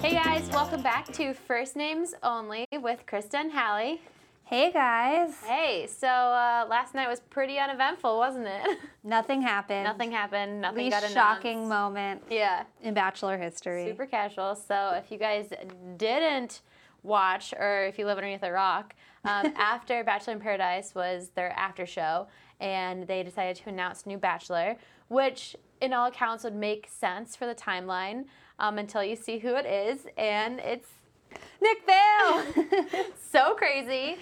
Hey guys, welcome back to First Names Only with Krista and Hallie. Hey guys. Hey, so uh, last night was pretty uneventful, wasn't it? Nothing happened. Nothing happened. Nothing Least got announced. shocking moment Yeah, in Bachelor history. super casual. So if you guys didn't watch, or if you live underneath a rock, um, after Bachelor in Paradise was their after show, and they decided to announce new Bachelor, which in all accounts would make sense for the timeline um, until you see who it is, and it's Nick Viall. so crazy.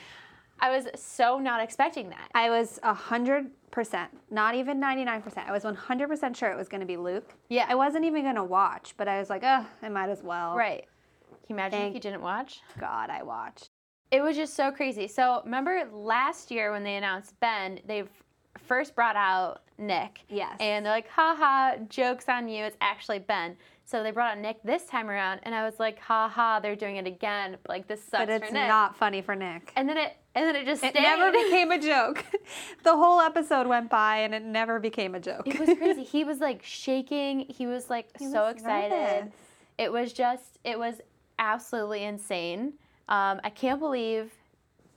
I was so not expecting that. I was hundred percent, not even ninety nine percent. I was one hundred percent sure it was going to be Luke. Yeah. I wasn't even going to watch, but I was like, oh, I might as well. Right. Can you imagine if you didn't watch? God, I watched. It was just so crazy. So remember last year when they announced Ben, they f- first brought out Nick. Yes. And they're like, haha, joke's on you. It's actually Ben. So they brought out Nick this time around, and I was like, haha, they're doing it again. Like this sucks But it's for Nick. not funny for Nick. And then it and then it just It stayed. never became a joke. the whole episode went by and it never became a joke. It was crazy. he was like shaking. He was like He so was excited. nervous. It was just, it was absolutely insane. Um, I can't believe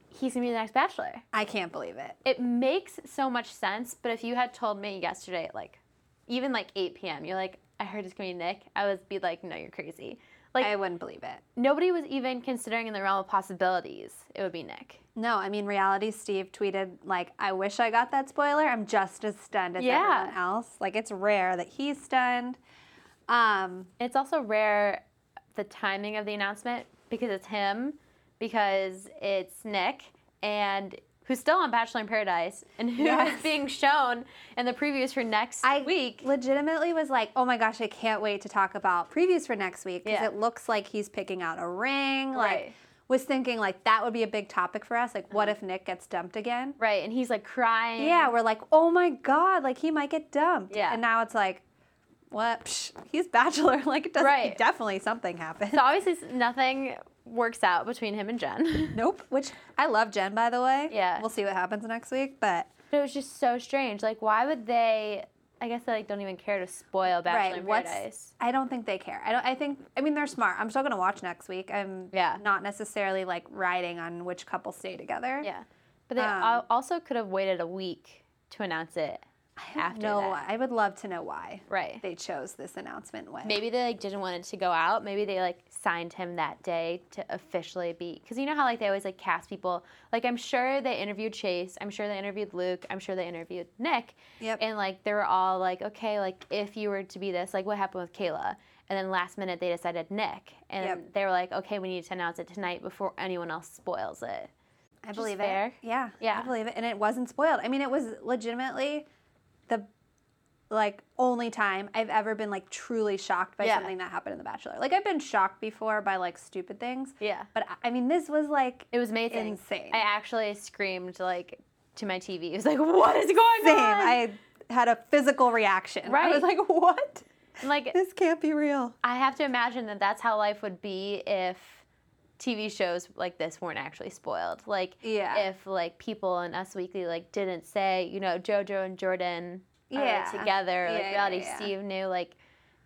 he's gonna be the next Bachelor. I can't believe it. It makes so much sense, but if you had told me yesterday, at like, even like 8 p.m., you're like, I heard it's gonna be Nick, I would be like, no, you're crazy. Like, I wouldn't believe it. nobody was even considering in the realm of possibilities it would be Nick. No, I mean, reality Steve tweeted, like, I wish I got that spoiler. I'm just as stunned as Yeah. everyone else. Like, it's rare that he's stunned. Um, It's also rare the timing of the announcement because it's him, because it's Nick, and who's still on Bachelor in Paradise, and who is Yes. being shown in the previews for next I week. legitimately was like, oh my gosh, I can't wait to talk about previews for next week because Yeah. it looks like he's picking out a ring. Like, was thinking, like, that would be a big topic for us. Like, what uh-huh. if Nick gets dumped again? Right, and he's like crying. Yeah, we're like, oh my God, like, he might get dumped. Yeah. And now it's like, what? Psh, he's Bachelor. Like, it doesn't, Right. definitely something happened. So obviously nothing works out between him and Jen. Nope. Which I love Jen, by the way. Yeah. We'll see what happens next week. But But it was just so strange. Like, why would they? I guess they like don't even care to spoil Bachelor in Paradise. I don't think they care. I don't. I think. I mean, they're smart. I'm still gonna watch next week. I'm Yeah. not necessarily like riding on which couple stay together. Yeah, but they Um, also could have waited a week to announce it after No, that. I would love to know why Right. they chose this announcement when. Maybe they like didn't want it to go out. Maybe they like signed him that day to officially be because you know how like they always like cast people. Like I'm sure they interviewed Chase. I'm sure they interviewed Luke. I'm sure they interviewed Nick. Yep. And like they were all like, okay, like if you were to be this, like what happened with Caila? And then last minute they decided Nick, and Yep. they were like, okay, we need to announce it tonight before anyone else spoils it. I believe fair. it. Yeah. Yeah. I believe it, and it wasn't spoiled. I mean, it was legitimately the like only time I've ever been like truly shocked by Yeah. something that happened in The Bachelor. Like I've been shocked before by like stupid things. Yeah. But I- mean, this was like It was amazing. Insane. I actually screamed like to my TV. It was like, what is going same. on? I had a physical reaction. Right. I was like, what? like This can't be real. I have to imagine that that's how life would be if TV shows like this weren't actually spoiled. Like Yeah. if like people in Us Weekly like didn't say, you know, JoJo and Jordan Yeah. are together, Yeah, like yeah, reality. Steve knew, like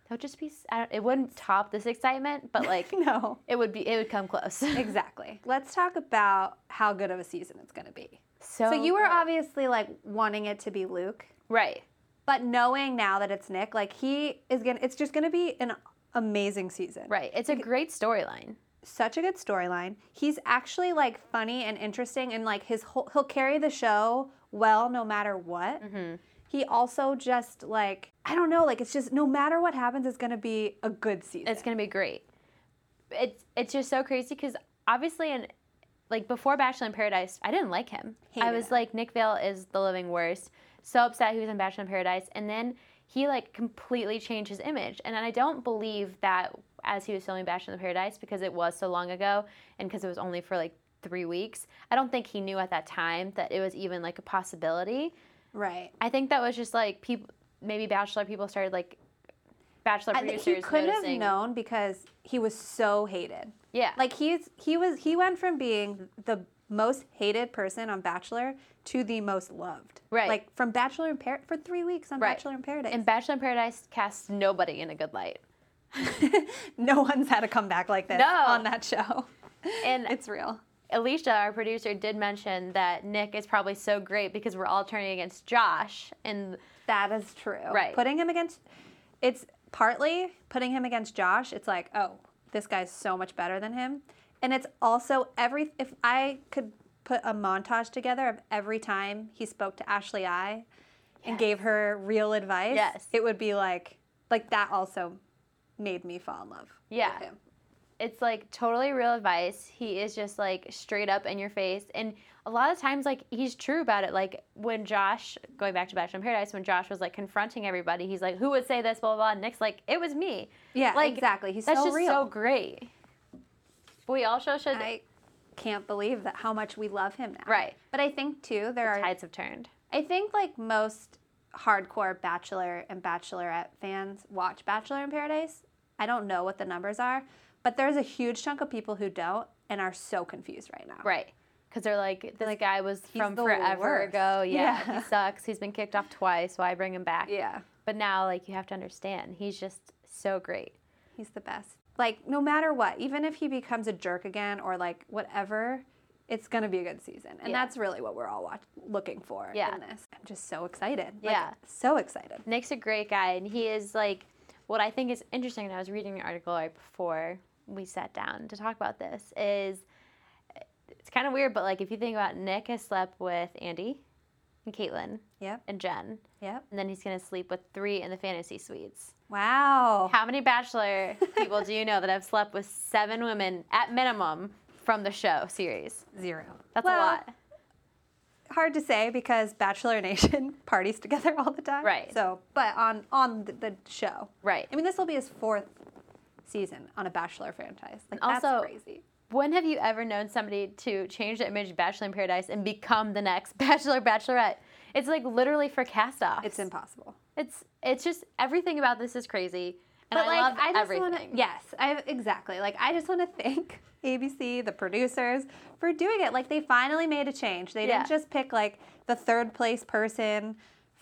that would just be. s- I don't, it wouldn't top this excitement, but like no. it would be. It would come close. Exactly. Let's talk about how good of a season it's going to be. so So you were good. obviously like wanting it to be Luke, right. but knowing now that it's Nick, like he is going to it's just going to be an amazing season. Right. It's a great storyline. Such a good storyline. He's actually like funny and interesting and like his whole he'll carry the show well no matter what. Mm-hmm. He also just like I don't know, like it's just no matter what happens it's to be a good season. It's gonna be great. It's it's just so crazy because obviously, and like before Bachelor in Paradise, I didn't like him. I was him. like, Nick Viall is the living worst. So upset he was in Bachelor in Paradise, and then he like completely changed his image. And I don't believe that as he was filming Bachelor in Paradise because it was so long ago and because it was only for like three weeks. I don't think he knew at that time that it was even like a possibility. Right. I think that was just like people, maybe Bachelor people started like Bachelor I think producers he couldn't have known because he was so hated. Yeah. Like he's he was he went from being the most hated person on Bachelor to the most loved. Right. Like from Bachelor in Paradise for three weeks on Right. Bachelor in Paradise. And Bachelor in Paradise casts nobody in a good light. no one's had a comeback like this No. on that show. And It's real. Alicia, our producer, did mention that Nick is probably so great because we're all turning against Josh. And That is true. Right. Putting him against, it's partly putting him against Josh. It's like, oh, this guy's so much better than him. And it's also every, if I could put a montage together of every time he spoke to Ashley I and gave her real advice, Yes. it would be like, like that also made me fall in love Yeah. It's like totally real advice. He is just like straight up in your face. And a lot of times, like, he's true about it. Like, when Josh, going back to Bachelor in Paradise, when Josh was like confronting everybody, he's like, who would say this, blah, blah, blah. And Nick's like, it was me. Yeah, like, exactly. He's That's so just real. so great. We also should. I can't believe that how much we love him now. Right. But I think too there are tides have turned. I think like most hardcore Bachelor and Bachelorette fans watch Bachelor in Paradise. I don't know what the numbers are, but there's a huge chunk of people who don't and are so confused right now. Right. Because they're like, this guy was from forever worst. ago. Yeah, Yeah. he sucks. He's been kicked off twice. Why bring him back? Yeah. But now, like, you have to understand, he's just so great. He's the best. Like no matter what, even if he becomes a jerk again or like whatever, it's gonna be a good season, and Yeah. that's really what we're all watch- looking for Yeah. in this. I'm just so excited. Like, Yeah. so excited. Nick's a great guy, and he is like what I think is interesting. And I was reading an article right before we sat down to talk about this. Is it's kind of weird, but like if you think about Nick has slept with Andy, and Kaitlyn, Yep. and Jen, Yep. and then he's gonna sleep with three in the fantasy suites. Wow. How many Bachelor people do you know that have slept with seven women at minimum from the show series? Zero. That's Well, a lot. hard to say because Bachelor Nation parties together all the time. Right. So, but on on the, the show. Right. I mean, this will be his fourth season on a Bachelor franchise. Like And that's also- crazy. When have you ever known somebody to change the image of Bachelor in Paradise and become the next Bachelor Bachelorette? It's like literally for cast offs. It's impossible. It's it's just everything about this is crazy. And but I like, love I just everything. want to. Yes, I exactly. Like, I just want to thank ABC, the producers, for doing it. Like, they finally made a change. They Yeah. didn't just pick like the third place person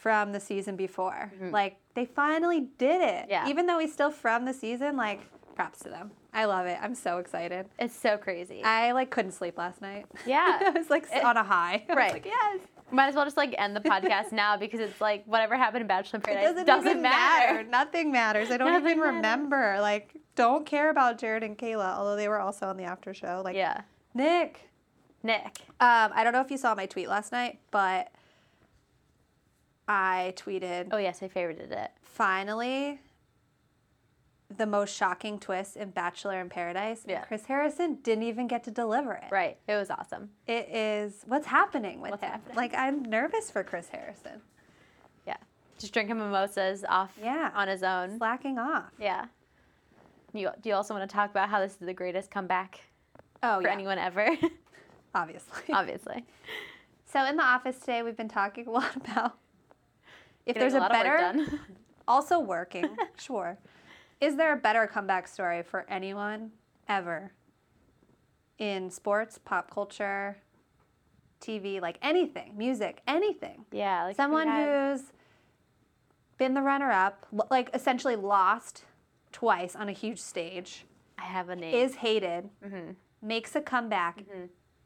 from the season before. Like, they finally did it. Mm-hmm. Yeah. Even though he's still from the season, like, props to them. I love it. I'm so excited. It's so crazy. I like couldn't sleep last night. Yeah. I was like It- on a high. I was right. like, yes. Might as well just like end the podcast now because it's like whatever happened in Bachelor in It Paradise doesn't, even matter. matter. Nothing matters. I don't Nothing even matters. remember. Like, don't care about Jared and Caila, although they were also on the after show. Like, Yeah. Nick. Nick. Um, I don't know if you saw my tweet last night, but I tweeted Oh yes, I favorited it. finally the most shocking twist in Bachelor in Paradise. Yeah. Chris Harrison didn't even get to deliver it. Right. It was awesome. It is what's happening with What's him. happening? Like I'm nervous for Chris Harrison. Yeah. Just drinking mimosas off Yeah. on his own. Slacking off. Yeah. You, do you also want to talk about how this is the greatest comeback Oh for yeah, anyone ever? obviously. Obviously. So in the office today, we've been talking a lot about if Getting there's a, work better, also working, sure. Is there a better comeback story for anyone ever in sports, pop culture, TV, like anything, music, anything? yeah, like Someone had- who's been the runner-up, like essentially lost twice on a huge stage, I have a name. is hated, Mhm. makes a comeback,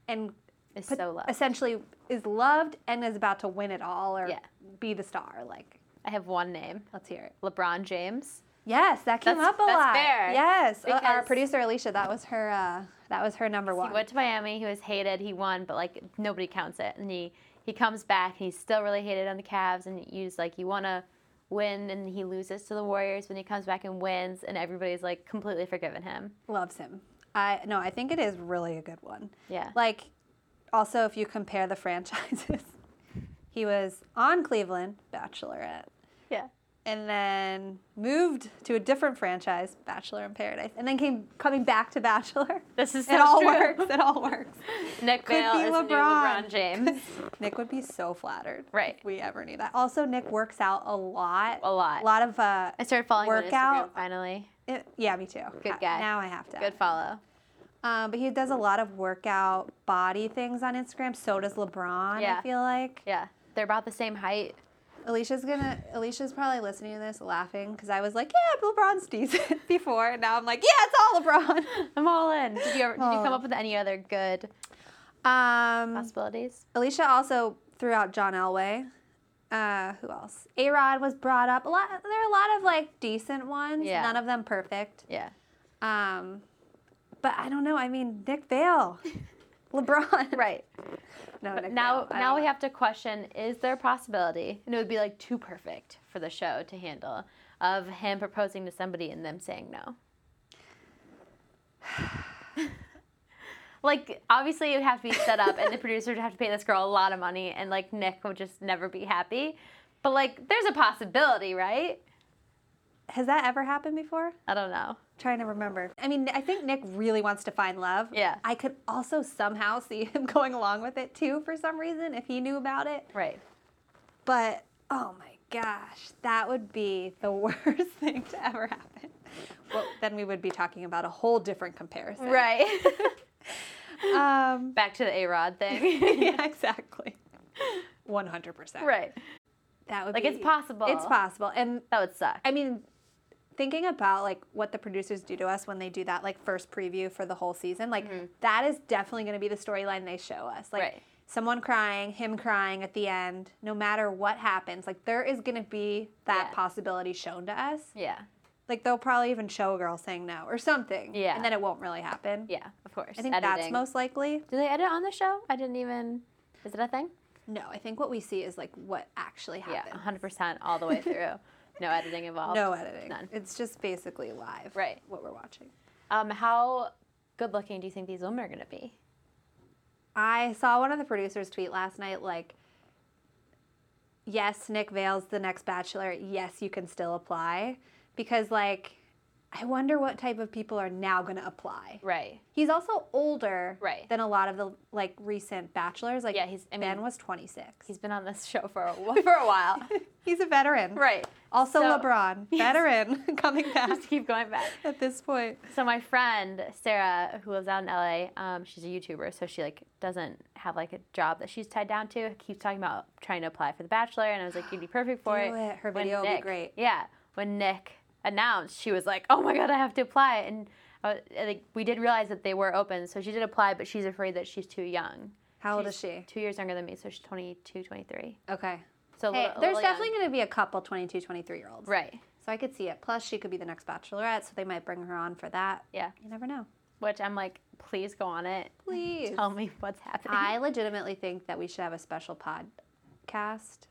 and is put- so loved. essentially is loved and is about to win it all or Yeah. be the star. Like, I have one name. let's hear it. LeBron James. Yes, that came That's- up a that's lot. fair, Yes, Uh, our producer Alicia, that was her. Uh, that was her number one. He went to Miami. He was hated. He won, but like nobody counts it. And he he comes back. And he's still really hated on the Cavs. And you just like you want to win, and he loses to the Warriors. When he comes back and wins, and everybody's like completely forgiven him. Loves him. I no, I think it is really a good one. Yeah. Like, also if you compare the franchises, he was on Cleveland, Bachelorette, Yeah. and then moved to a different franchise, Bachelor in Paradise, and then came coming back to Bachelor. This is it all true. works. It all works. Nick Could Viall be is LeBron. LeBron James. Nick would be so flattered. Right. If we ever need that. Also, Nick works out a lot. A lot. A lot of uh, I started following Workout. Finally. it- yeah, me too. Good guy. Now I have to. Good follow. Um, but he does a lot of workout body things on Instagram. So does LeBron. Yeah. I feel like Yeah, they're about the same height. Alicia's gonna. Alicia's probably listening to this, laughing because I was like, "Yeah, LeBron's decent" before, and now I'm like, "Yeah, it's all LeBron." I'm all in. Did you ever, did you come up with any other good Um, possibilities? Alicia also threw out John Elway. Uh, who else? A Rod was brought up. A lot. There are a lot of like decent ones. Yeah. None of them perfect. Yeah. Um, but I don't know. I mean, Nick Viall, LeBron. Right. No, Nick now Viall. Now we know. have to question is there a possibility and it would be like too perfect for the show to handle of him proposing to somebody and them saying no like obviously it would have to be set up and the producer would have to pay this girl a lot of money and like nick would just never be happy but like there's a possibility right Has that ever happened before? i don't know trying to remember. I mean, I think Nick really wants to find love. Yeah. I could also somehow see him going along with it too for some reason if he knew about it. right But oh my gosh, that would be the worst thing to ever happen. Well, then we would be talking about a whole different comparison. right Um, back to the a-rod thing yeah, exactly. 100%. right That would be like be, it's possible It's possible. And that would suck I mean, thinking about like what the producers do to us when they do that like first preview for the whole season, like mm-hmm. that is definitely going to be the storyline they show us. Like Right. someone crying, him crying at the end, no matter what happens, like there is going to be that Yeah. possibility shown to us. yeah Like they'll probably even show a girl saying no or something. Yeah. And then it won't really happen. Yeah, of course. I think that's most likely. Do they edit on the show? I didn't even. Is it a thing? No, I think what we see is like what actually happened Yeah, happened. 100% all the way through. no editing involved. No editing. None. It's just basically live. Right. What we're watching. Um, how good looking do you think these women are going to be? I saw one of the producers tweet last night like, yes, Nick Viall's the next Bachelor. Yes, you can still apply. Because, like, I wonder what type of people are now going to apply. Right. He's also older Right. than a lot of the, like, recent Bachelors. Like, Yeah, he's- I Ben mean, was 26. He's been on this show for a, for a while. He's a veteran. right. Also, So- LeBron, veteran, coming back Just keep going back. at this point. So my friend Sarah, who lives out in LA, um, she's a YouTuber, so she like doesn't have like a job that she's tied down to. Keeps talking about trying to apply for The Bachelor, and I was like, you'd be perfect for it. it. Her video will be great. Yeah, when Nick announced, she was like, oh my god, I have to apply, and uh, like we did realize that they were open, so she did apply, but she's afraid that she's too young. How old is she? Two years younger than me, so she's 22, 23. Okay. So Hey, little- there's little definitely going to be a couple 22, 23 year olds. right. So I could see it. Plus, she could be the next bachelorette, so they might bring her on for that. Yeah, You never know. which I'm like, please go on it. Please. Tell me what's happening. I legitimately think that we should have a special podcast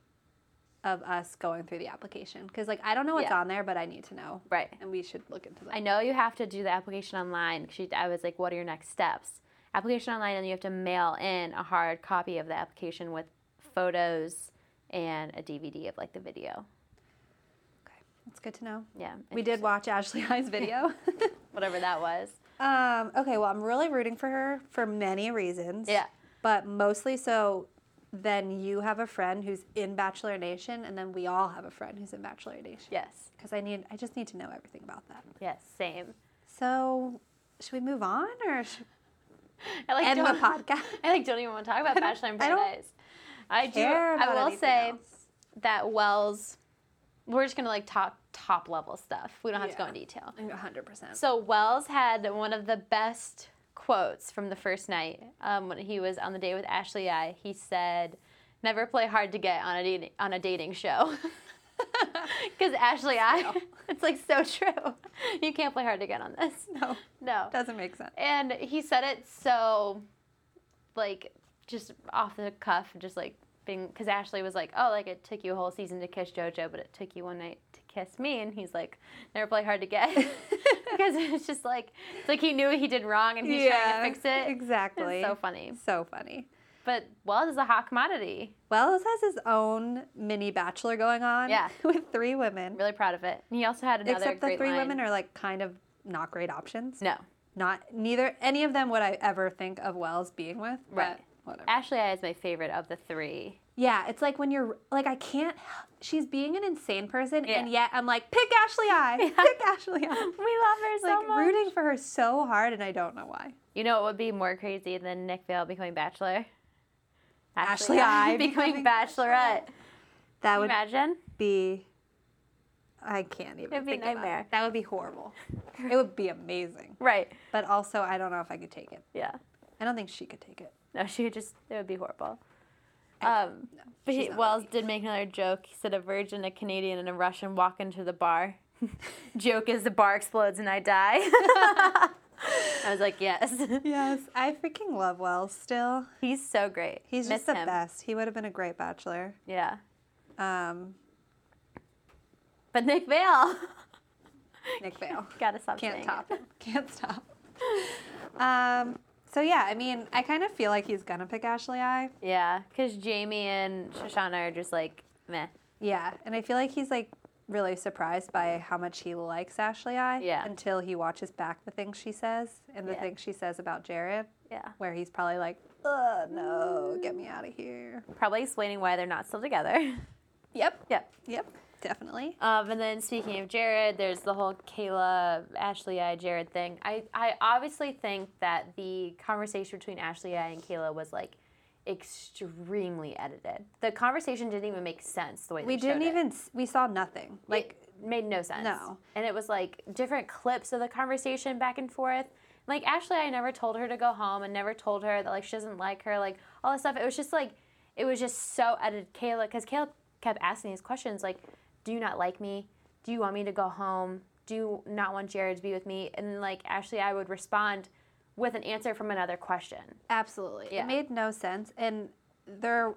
of us going through the application because, like, I don't know what's Yeah. on there, but I need to know, right. and we should look into that. I know you have to do the application online. She, I was like, what are your next steps? Application online, and you have to mail in a hard copy of the application with photos and a DVD of like the video. okay, that's good to know. Yeah. We did watch Ashley I's video. Whatever that was. um, okay, well, I'm really rooting for her for many reasons. Yeah. But mostly so then you have a friend who's in Bachelor Nation, and then we all have a friend who's in Bachelor Nation. Yes. Because I need, I just need to know everything about that. Yes. Same. So, should we move on or should I like end the podcast? I like don't even want to talk about Bachelor in I don't Paradise. I do. care I will say else. that Wells. We're just gonna like talk top level stuff. We don't have to go in detail. A hundred percent. So Wells had one of the best quotes from the first night um, when he was on the date with Ashley I. He said, "Never play hard to get on a dating on a dating show." Because Ashley I, it's like so true. You can't play hard to get on this. No, No. doesn't make sense. And he said it so, like, just off the cuff, just like being, because Ashley was like, oh, like it took you a whole season to kiss JoJo, but it took you one night to kiss me. And he's like, never play hard to get. because it's just like, it's like he knew he did wrong and he's trying to fix it. Exactly. It's so funny. So funny. But Wells is a hot commodity. Wells has his own mini bachelor going on. Yeah. With three women. Really proud of it. And he also had another Except the three line. women are like kind of not great options. No. Not neither any of them would I ever think of Wells being with. Right. Whatever. Ashley I is my favorite of the three. Yeah, it's like when you're like I can't. She's being an insane person, Yeah. and yet I'm like pick Ashley I, pick Ashley I. We love her so Like much. rooting for her so hard, and I don't know why. You know what would be more crazy than Nick Viall becoming Bachelor? Ashley I becoming becoming Bachelorette. That would imagine? be. I can't even. It'd be a think about nightmare. it. That would be horrible. it would be amazing, Right. but also I don't know if I could take it. Yeah. I don't think she could take it. No, she would just, it would be horrible. Um, no, but he, Wells ready. did make another joke. He said a virgin, a Canadian, and a Russian walk into the bar. joke is the bar explodes and I die. I was like, yes. Yes, I freaking love Wells still. He's so great. He's Miss just the him. best. He would have been a great bachelor. Yeah. Um, But Nick Viall. Nick Viall. Gotta stop Can't saying top it. Can't stop. Um, so yeah, I mean, I kind of feel like he's gonna pick Ashley I. Yeah, because Jamie and Shoshana are just like, meh. Yeah, and I feel like he's like really surprised by how much he likes Ashley I. Yeah. Until he watches back the things she says and the Yeah. things she says about Jared, Yeah. where he's probably like, "Ugh, no, get me out of here." Probably explaining why they're not still together. Yep. yep. Yep. Definitely. Um, and then speaking of Jared, there's the whole Caila, Ashley I, Jared thing. I, I obviously think that the conversation between Ashley I and Caila was like extremely edited. The conversation didn't even make sense the way We didn't it. even. s- We saw nothing. like made no sense. No. And it was like different clips of the conversation back and forth. Like Ashley, I never told her to go home and never told her that like she doesn't like her, like all this stuff. It was just like it was just so edited. Caila, because Caila kept asking these questions like, "Do you not like me? Do you want me to go home? Do you not want Jared to be with me?" And like Ashley, I would respond with an answer from another question. Absolutely. Yeah. It made no sense. And there,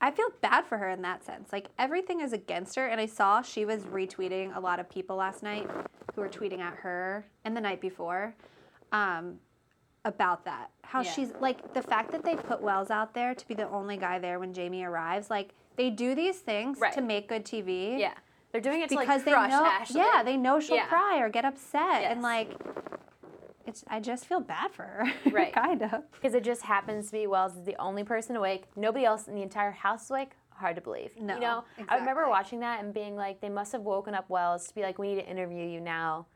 I feel bad for her in that sense. Like everything is against her. And I saw she was retweeting a lot of people last night who were tweeting at her and the night before um, about that. How Yeah. she's like the fact that they put Wells out there to be the only guy there when Jamie arrives. Like they do these things Right. to make good TV. Yeah, they're doing it to Because like they know, Ashley. yeah, they know she'll Yeah. cry or get upset, Yes. and like, it's. I just feel bad for her, Right. kind of. Because it just happens to be Wells is the only person awake. Nobody else in the entire house is awake. Hard to believe. No, You know, I remember watching that and being like, they must have woken up Wells to be like, we need to interview you now.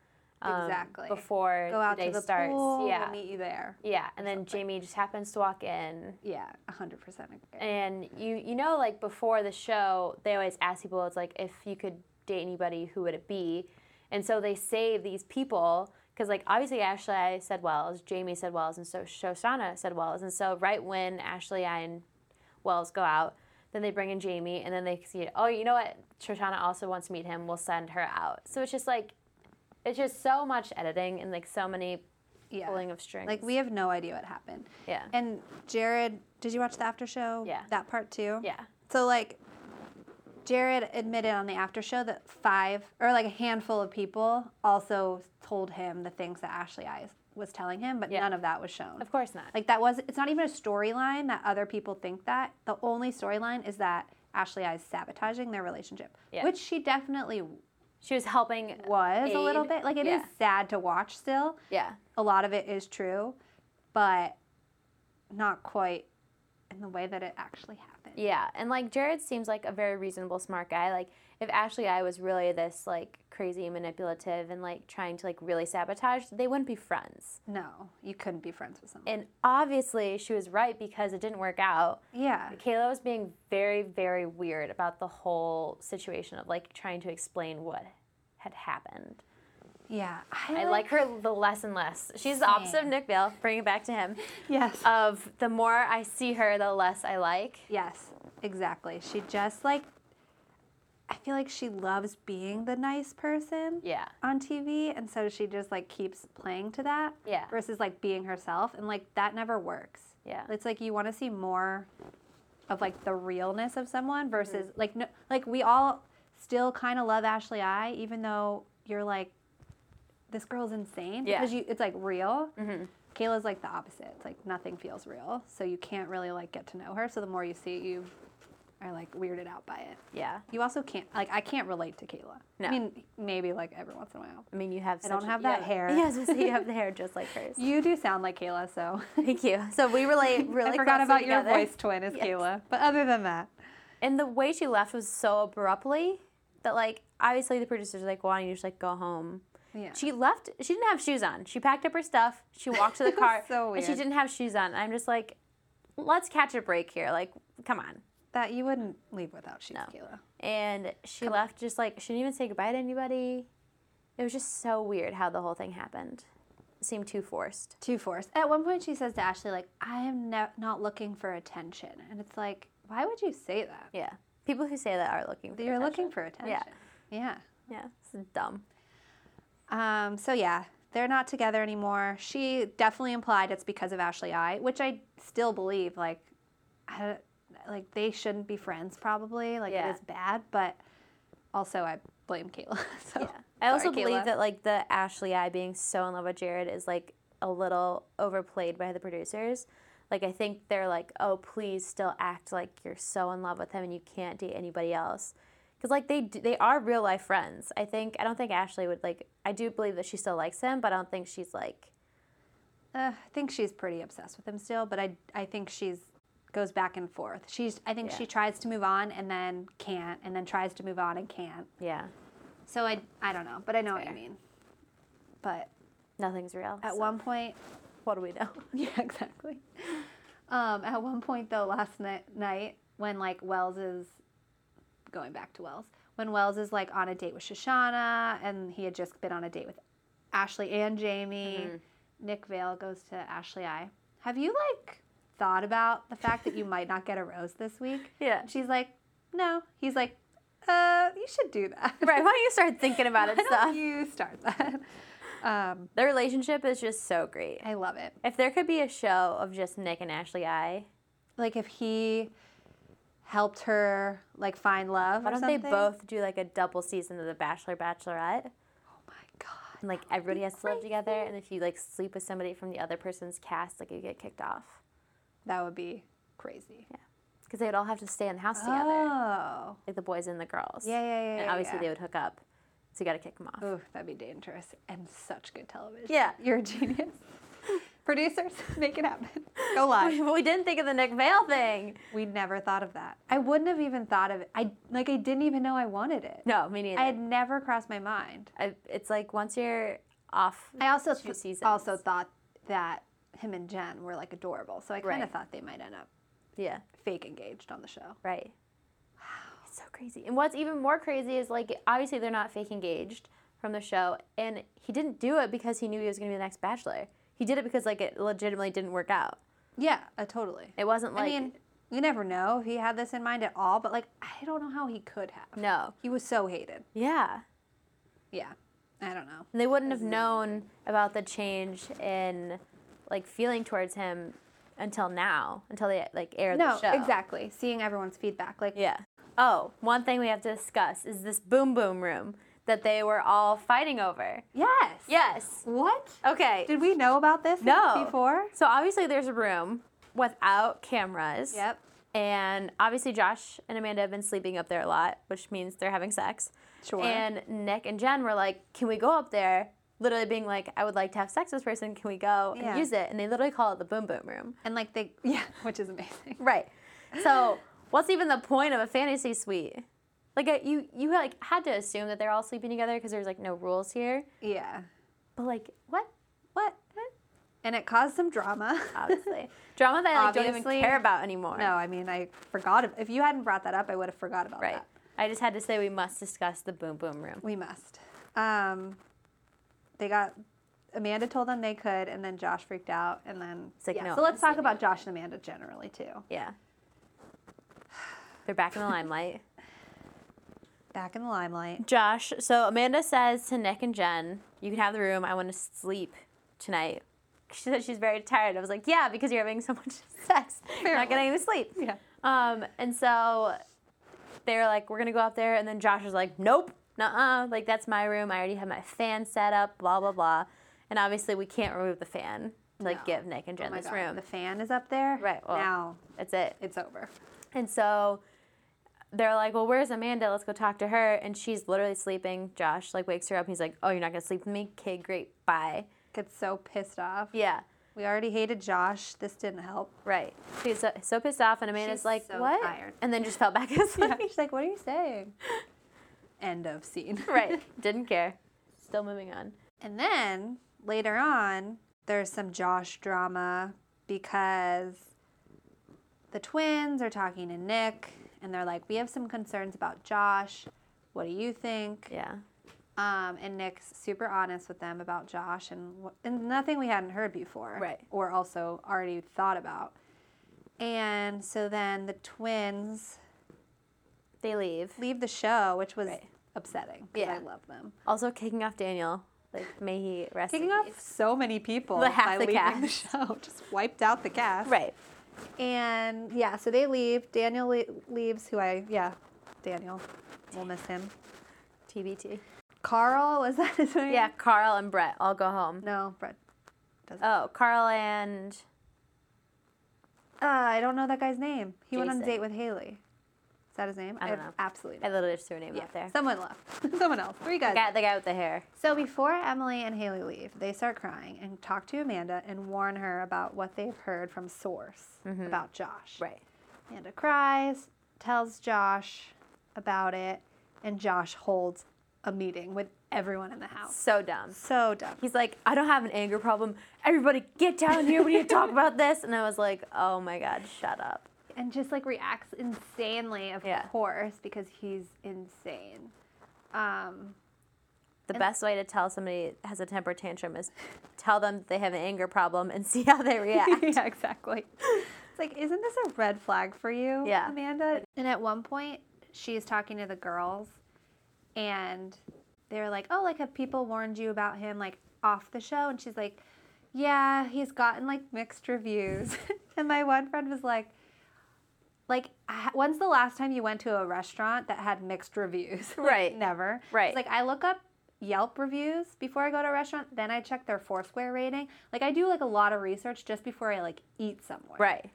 Um, Exactly. Before Go out the day to the starts. pool. yeah. We'll meet you there. yeah. And then Jamie just happens to walk in. Yeah, hundred percent agree. And you you know, like before the show, they always ask people, it's like, if you could date anybody, who would it be? And so they save these people because, like, obviously Ashley I said Wells, Jamie said Wells, and so Shoshana said Wells. And so right when Ashley I and Wells go out, then they bring in Jamie, and then they see, oh, you know what? Shoshana also wants to meet him. We'll send her out. So it's just like, it's just so much editing and like so many yeah, pulling of strings. like we have no idea what happened. yeah, And Jared, did you watch the after show? Yeah. that part too. yeah, So like, Jared admitted on the after show that five or like a handful of people also told him the things that Ashley I was telling him, but Yeah. none of that was shown. of course not. Like that was it's not even a storyline that other people think that. The only storyline is that Ashley is sabotaging their relationship, Yeah. which she definitely She was helping. was a little bit. Like it is Yeah. sad to watch still. Yeah. A lot of it is true, but not quite in the way that it actually happened. Yeah, and like Jared seems like a very reasonable, smart guy. Like if Ashley I was really this like crazy manipulative and like trying to like really sabotage, they wouldn't be friends. No, you couldn't be friends with someone. And obviously she was right because it didn't work out. yeah. Caila was being very, very weird about the whole situation of like trying to explain what had happened. Yeah. I like her the less and less. She's the opposite of Nick Viall. Bring it back to him. Yes. Of the more I see her, the less I like. yes. Exactly. She just like I feel like she loves being the nice person. Yeah. on TV, and so she just like keeps playing to that Yeah. versus like being herself, and like that never works. Yeah. It's like you want to see more of like the realness of someone versus Mm-hmm. like no, like we all still kind of love Ashley I, even though you're like this girl's insane Yeah. because you it's like real. Mhm. Caila's like the opposite. It's like nothing feels real, so you can't really like get to know her. So the more you see, it, you are like weirded out by it. Yeah. You also can't like I can't relate to Caila. No. I mean, maybe like every once in a while. I mean, you have. I don't have that hair. Yes, yeah, so you have the hair just like hers. You do sound like Caila, so Thank you. So we relate really. I forgot about your voice twin is Yes. Caila. But other than that, And the way she left was so abruptly that like obviously the producers like, "Why don't you just like go home?" Yeah. She left. She didn't have shoes on. She packed up her stuff. She walked to the car, So and she didn't have shoes on. I'm just like, let's catch a break here. Like, come on. that you wouldn't leave without shoes, No. Caila. And she left just like she didn't even say goodbye to anybody. It was just so weird how the whole thing happened. It seemed too forced. Too forced. At one point, she says to Ashley, like, I am ne- not looking for attention. And it's like, why would you say that? Yeah, people who say that are looking. For You're attention. looking for attention. Yeah. Yeah, it's dumb. Um, so yeah, they're not together anymore. She definitely implied it's because of Ashley I, which I still believe. Like, I, like they shouldn't be friends. Probably like Yeah. it is bad, but also I blame Caila. So Yeah. I also sorry, believe that like the Ashley I being so in love with Jared is like a little overplayed by the producers. Like I think they're like, "Oh, please still act like you're so in love with him and you can't date anybody else." Cuz like they they are real life friends. I think I don't think Ashley would like I do believe that she still likes him, but I don't think she's like Uh, I think she's pretty obsessed with him still, but I I think she's goes back and forth. She's I think Yeah. she tries to move on and then can't, and then tries to move on and can't. yeah, So I I don't know, but I know what you mean. But nothing's real. at so one point, what do we know? yeah, exactly. Um, at one point though, last night, night when like Wells is going back to Wells, when Wells is like on a date with Shoshana, and he had just been on a date with Ashley and Jamie. Nick Viall goes to Ashley I. Have you like thought about the fact that you might not get a rose this week? Yeah. She's like, no. He's like, uh, you should do that. Right, why don't you start thinking about it Why you start that? Um, Their relationship is just so great. I love it. If there could be a show of just Nick and Ashley I, Like if he helped her like find love. Why don't something. they both do like a double season of The Bachelor Bachelorette? Oh my god. And like everybody has to live together, and if you like sleep with somebody from the other person's cast, like you get kicked off That would be crazy. Yeah, because they would all have to stay in the house together, Oh. like the boys and the girls. Yeah, yeah, yeah. And yeah, obviously yeah. they would hook up, so you got to kick them off. Ooh, that'd be dangerous and such good television. Yeah. You're a genius. Producers, make it happen. Go live. But we didn't think of the Nick Viall thing. We never thought of that. I wouldn't have even thought of it. I like I didn't even know I wanted it. No, me neither. I had never crossed my mind. I, it's like once you're off. I also two th- also thought that him and Jen were like adorable. So I kind of Right. thought they might end up yeah, fake engaged on the show. right. Wow, it's so crazy. And what's even more crazy is like obviously they're not fake engaged from the show, and he didn't do it because he knew he was going to be the next Bachelor. He did it because like it legitimately didn't work out. Yeah, uh, totally. It wasn't like I mean, you never know if he had this in mind at all, but like I don't know how he could have. no. He was so hated. Yeah. Yeah. I don't know. And they wouldn't have known about the change in like feeling towards him until now, until they like aired No, the show. No, exactly. Seeing everyone's feedback, like Yeah. Oh, one thing we have to discuss is this boom boom room that they were all fighting over. yes, Yes. What? Okay. Did we know about this No. before? So obviously there's a room without cameras. Yep. And obviously Josh and Amanda have been sleeping up there a lot, which means they're having sex. Sure. And Nick and Jen were like, "Can we go up there?" Literally being like, "I would like to have sex with this person. Can we go Yeah. and use it?" And they literally call it the boom boom room. And like they, yeah, which is amazing. Right. So what's even the point of a fantasy suite? Like you, you like had to assume that they're all sleeping together because there's like no rules here. Yeah. But like what? What? And it caused some drama. Obviously, drama that I like, don't even care about anymore. no, I mean I forgot. If you hadn't brought that up, I would have forgot about Right. that. I just had to say we must discuss the boom boom room. We must. Um, they got Amanda told them they could, and then Josh freaked out, and then It's like, yeah. no, so let's talk about Josh and Amanda generally too. Yeah. They're back in the limelight. Back in the limelight. Josh, so Amanda says to Nick and Jen, "You can have the room. I want to sleep tonight." She said she's very tired. I was like, "Yeah, because you're having so much sex, you're not getting any sleep." Yeah. Um, and so they're like, "We're gonna go up there," and then Josh is like, "Nope, nuh-uh. Like that's my room. I already have my fan set up. Blah blah blah." And obviously, we can't remove the fan to like No. give Nick and Oh Jen my this God, room. The fan is up there. Right, well- now, That's it. it's over. And so they're like, well, where's Amanda? Let's go talk to her. And she's literally sleeping. Josh like wakes her up. And he's like, oh, you're not gonna sleep with me? Okay, great, bye. Gets so pissed off. Yeah, We already hated Josh. This didn't help. right. She's so, so pissed off, and Amanda's She's like, so what? tired. And then just fell back asleep. She's like, what are you saying? End of scene. right. Didn't care. Still moving on. And then later on, there's some Josh drama because the twins are talking to Nick and they're like, We have some concerns about Josh. What do you think? Yeah. Um, and Nick's super honest with them about Josh and, and nothing we hadn't heard before. Right. Or also already thought about. And so then the twins They leave. leave the show, which was Right. upsetting Yeah. I love them. Also kicking off Daniel. Like, may he rest Kicking off so many people The half by the leaving the cast. show, just wiped out the cast. Right. And yeah, so they leave. Daniel le- leaves, who I yeah, Daniel, we'll miss him. TBT. Carl was that his name? Yeah, Carl and Brett I'll go home. No, Brett. Doesn't. Oh, Carl and Uh, I don't know that guy's name. He went on a Jason. date with Haley. Is that his name? I don't have know. Absolutely. I No. literally just threw a name Yeah, out there. someone left. someone else. Three guys. The guy, the guy with the hair. So before Emily and Haley leave, they start crying and talk to Amanda and warn her about what they've heard from source mm-hmm. about Josh. Right. Amanda cries, tells Josh about it, and Josh holds a meeting with everyone in the house. So dumb. So dumb. He's like, I don't have an anger problem. Everybody get down here. We need to talk about this. And I was like, oh my God, shut up. And just like reacts insanely, of Yeah. course, because he's insane. Um, The best way to tell somebody has a temper tantrum is tell them they have an anger problem and see how they react. yeah, exactly. It's like, isn't this a red flag for you, Yeah. Amanda? And at one point, she's talking to the girls, and they're like, "Oh, like have people warned you about him like off the show?" And she's like, "Yeah, he's gotten like mixed reviews." and my one friend was like. Like, when's the last time you went to a restaurant that had mixed reviews? Like, Right. Never. Right. It's like I look up Yelp reviews before I go to a restaurant, then I check their Foursquare rating. Like I do like a lot of research just before I like eat somewhere. Right.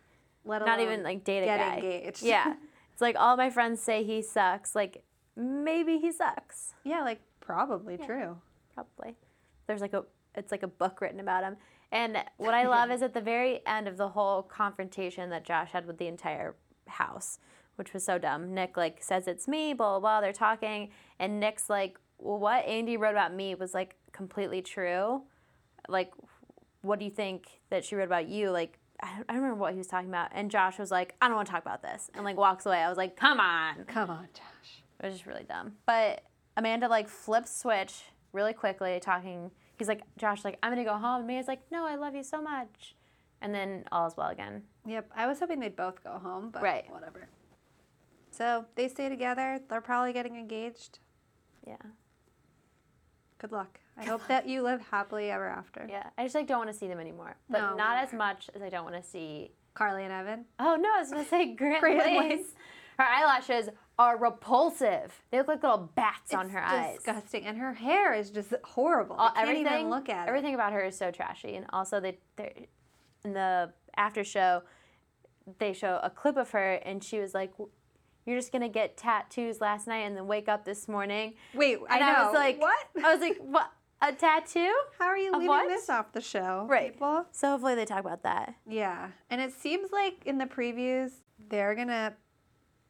Let alone Not even like date a get guy. engaged. Yeah. It's like all my friends say he sucks. Like maybe he sucks. yeah, like probably true. Probably. There's like a it's like a book written about him. And what I love is at the very end of the whole confrontation that Josh had with the entire house, which was so dumb. Nick like says it's me, blah blah blah. They're talking, and Nick's like, well, "What Andy wrote about me was like completely true. Like, what do you think that she wrote about you? Like, I don't, I don't remember what he was talking about." And Josh was like, "I don't want to talk about this," and like walks away. I was like, "Come on." Come on, Josh. It was just really dumb. But Amanda like flips switch really quickly, talking. He's like, Josh, like, I'm gonna go home. And Amanda's like, No, I love you so much. And then all is well again. Yep. I was hoping they'd both go home, but Right. whatever. So they stay together. They're probably getting engaged. Yeah. Good luck. I hope that you live happily ever after. Yeah. I just like don't want to see them anymore. But No, not as much as I don't want to see. Carly and Evan. Oh no, I was gonna say Grant, Grant Lace. Her eyelashes are repulsive. They look like little bats on It's her eyes. Disgusting. And her hair is just horrible. All- I can't even look at everything about her is so trashy. And also, they they in the after show, they show a clip of her, and she was like, "You're just gonna get tattoos last night and then wake up this morning." it. Wait, I know. I was like, what? I was like, "What? A tattoo?" How are you leaving what? this off the show, Right. people? So hopefully they talk about that. Yeah, and it seems like in the previews they're gonna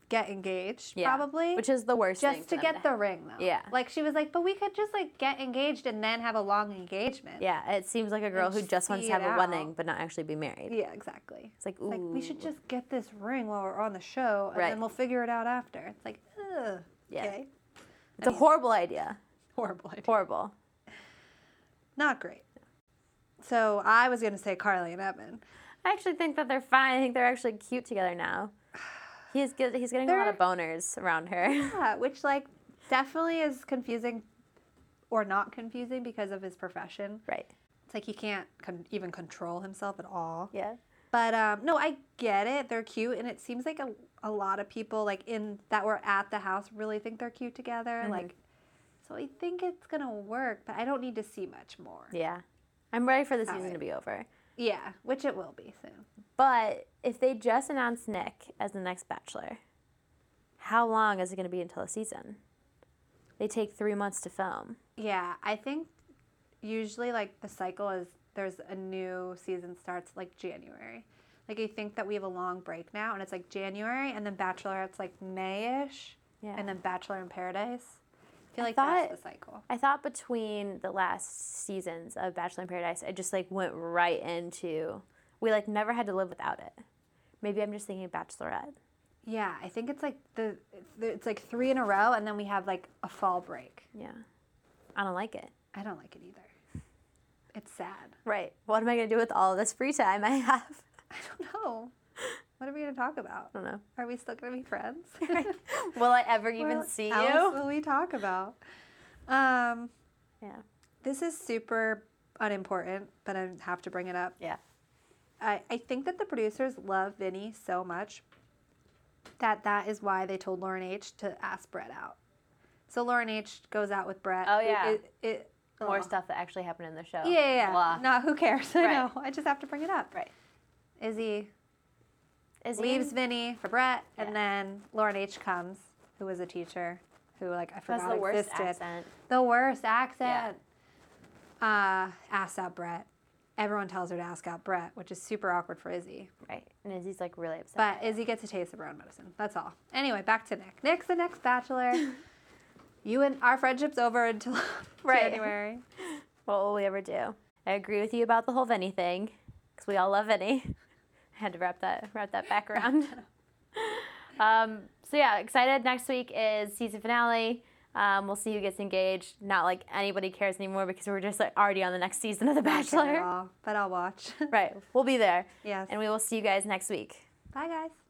get engaged, Yeah. probably, Which is the worst thing. just to get the ring though. Yeah. like she was like, but we could just like get engaged and then have a long engagement. Yeah, it seems like a girl who just wants to have a wedding but not actually be married. yeah, exactly. It's like, It's like we should just get this ring while we're on the show, and Right. then we'll figure it out after. It's like, ugh. Yeah. Okay. It's a horrible idea. Horrible idea. Horrible. Not great. So I was gonna say Carly and Evan. I actually think that they're fine. I think they're actually cute together now. He's. He's getting a lot of boners around her. Yeah, which like definitely is confusing, or not confusing because of his profession. right. It's like he can't con- even control himself at all. Yeah. But um, no, I get it. They're cute, and it seems like a, a lot of people like in that were at the house really think they're cute together. Mhm. Like, so I think it's gonna work, but I don't need to see much more. Yeah. I'm ready for the season to be over. Yeah, which it will be soon. But if they just announced Nick as the next Bachelor, how long is it going to be until the season? They take three months to film. Yeah, I think usually like the cycle is there's a new season starts like January. Like you think that we have a long break now, and it's like January, and then Bachelor it's like Mayish, Yeah. and then Bachelor in Paradise. I feel I like thought- that's the cycle. I thought between the last seasons of Bachelor in Paradise, it just like went right into we like never had to live without it. Maybe I'm just thinking Bachelorette. Yeah, I think it's like the it's like three in a row, and then we have like a fall break. Yeah. I don't like it. I don't like it either. It's sad. Right. What am I going to do with all this free time I have? I don't know. What are we gonna talk about? I don't know. Are we still gonna be friends? Will I ever even What see else you? will we talk about? Um, Yeah. this is super unimportant, but I have to bring it up. Yeah. I, I think that the producers love Vinny so much that that is why they told Lauren H to ask Brett out. So Lauren H goes out with Brett. Oh, yeah. It, it, More ugh. stuff that actually happened in the show. Yeah, yeah, yeah. No, who cares? I know. I just have to bring it up. Right. Izzy Is leaves Vinny for Brett, Yeah. and then Lauren H comes, who was a teacher, who like I forgot the worst existed. accent? The worst accent. Yeah. Uh, asks out Brett. Everyone tells her to ask out Brett, which is super awkward for Izzy. Right. And Izzy's like really upset. But Izzy gets a taste of her own medicine. That's all. Anyway, back to Nick. Nick's the next bachelor. you and our friendship's over until Right. January. what will we ever do? I agree with you about the whole Vinny thing, because we all love Vinny. Had to wrap that wrap that back around. um, so yeah, excited. Next week is season finale. Um, we'll see who gets engaged. Not like anybody cares anymore because we're just like already on the next season of The Bachelor. all, but I'll watch. right. We'll be there, yes. and we will see you guys next week. Bye, guys.